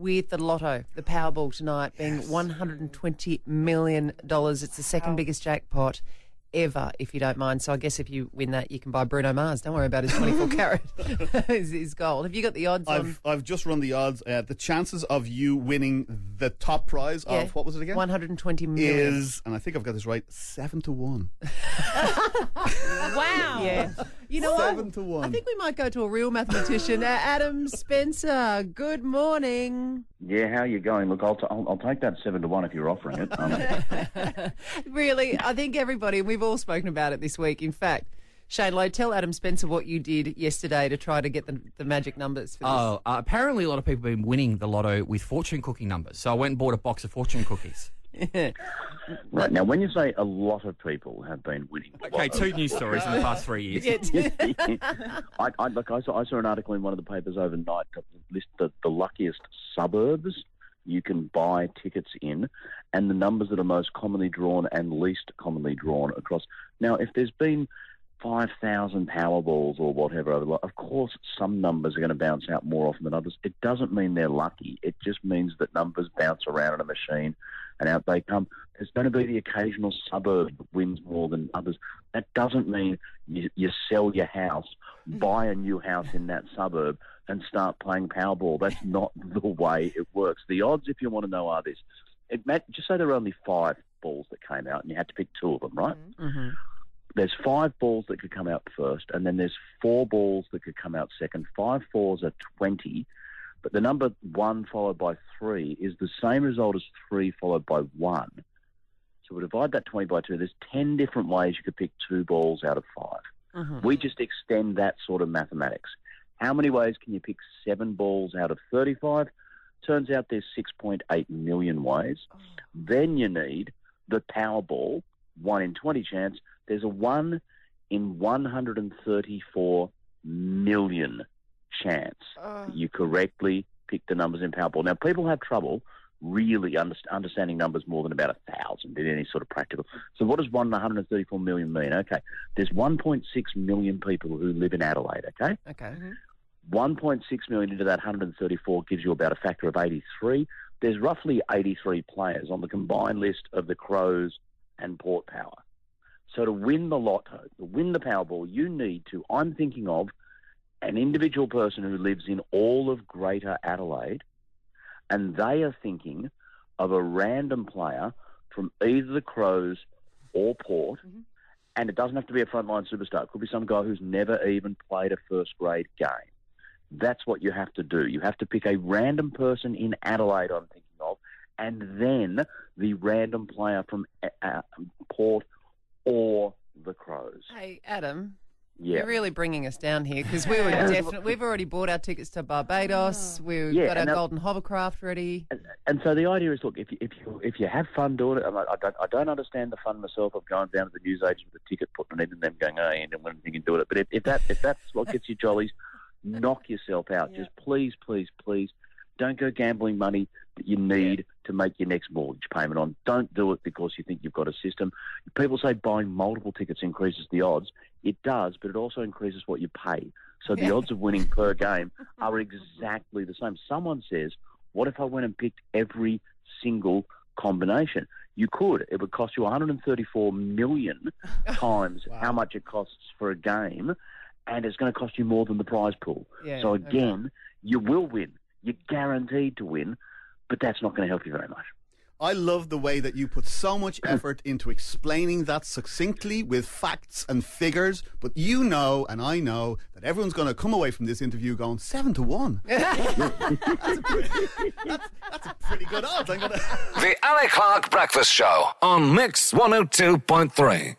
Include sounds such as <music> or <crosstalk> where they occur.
with the lotto, the Powerball tonight being $120 million. It's the second biggest jackpot ever, if you don't mind. So I guess if you win that, you can buy Bruno Mars. Don't worry about his 24 <laughs> carat, <laughs> his, his gold. Have you got the odds on? I've I've just run the odds. Uh, the chances of you winning the top prize Yeah. of what was it again? 120 million. Is and I think I've got this right. Seven to one. <laughs> Wow. Yeah. You know Seven what? to one. I think we might go to a real mathematician. Uh, Adam Spencer, good morning. Yeah, how are you going? Look, I'll, t- I'll, I'll take that seven to one if you're offering it. Um, <laughs> Really, I think everybody, and we've all spoken about it this week. In fact, Shane Lowe, tell Adam Spencer what you did yesterday to try to get the, the magic numbers for this. Oh, uh, apparently a lot of people have been winning the lotto with fortune cookie numbers. So I went and bought a box of fortune cookies. <laughs> right now, when you say a lot of people have been winning, Okay, lotto- two news stories in the past three years. <laughs> I, I, look, I, saw, I saw an article in one of the papers overnight that list the, the luckiest suburbs you can buy tickets in, and the numbers that are most commonly drawn and least commonly drawn across. Now, if there's been 5,000 Powerballs or whatever, of course, some numbers are going to bounce out more often than others. It doesn't mean they're lucky. It just means that numbers bounce around in a machine and out they come. There's going to be the occasional suburb that wins more than others. That doesn't mean you, you sell your house, buy a new house in that suburb, and start playing Powerball. That's <laughs> not the way it works. The odds, if you want to know, are this. It, Matt, just say there were only five balls that came out, and you had to pick two of them, right? Mhm. There's five balls that could come out first, and then there's four balls that could come out second. Five fours are 20, but the number one followed by three is the same result as three followed by one. So we divide that 20 by two. There's 10 different ways you could pick two balls out of 5 Mhm. We just extend that sort of mathematics. How many ways can you pick seven balls out of 35? Turns out there's 6.8 million ways. Then you need the Powerball, 1 in 20 chance. There's a 1 in 134 million chance that you correctly pick the numbers in Powerball. Now, people have trouble really under- understanding numbers more than about a thousand in any sort of practical. So, what does 1 in 134 million mean? Okay, there's 1.6 million people who live in Adelaide, okay? Okay. Mm-hmm. 1.6 million into that 134 gives you about a factor of 83. There's roughly 83 players on the combined list of the Crows and Port Power. So to win the lotto, to win the Powerball, you need to, I'm thinking of an individual person who lives in all of Greater Adelaide, and they are thinking of a random player from either the Crows or Port, and it doesn't have to be a frontline superstar. It could be some guy who's never even played a first grade game. That's what you have to do. You have to pick a random person in Adelaide, I'm thinking of, and then the random player from uh, uh, Port or the Crows. Hey, Adam. Yeah. You're really bringing us down here because we were <laughs> definitely we've already bought our tickets to Barbados. Oh. We've Yeah, got our and that- golden hovercraft ready. And so the idea is, look, if you, if you if you have fun doing it, and I, I don't I don't understand the fun myself of going down to the newsagent with a ticket, putting it in, and them going, oh, you don't want anything do with it. But if, if that if that's what gets you jollies, <laughs> knock yourself out. Just please, please, please, don't go gambling money that you need to make your next mortgage payment on. Don't do it because you think you've got a system. People say buying multiple tickets increases the odds. It does, but it also increases what you pay. So the Yeah. odds of winning per <laughs> game are exactly the same. Someone says, what if I went and picked every single combination? You could. It would cost you 134 million <laughs> times how much it costs for a game, and it's going to cost you more than the prize pool. Yeah, so okay. again, you will win. You're guaranteed to win, but that's not going to help you very much. I love the way that you put so much <coughs> effort into explaining that succinctly with facts and figures. But you know, and I know, that everyone's going to come away from this interview going seven to one. that's, a pretty, that's, that's a pretty good odds. I'm gonna. <laughs> The Ali Clarke Breakfast Show on Mix 102.3.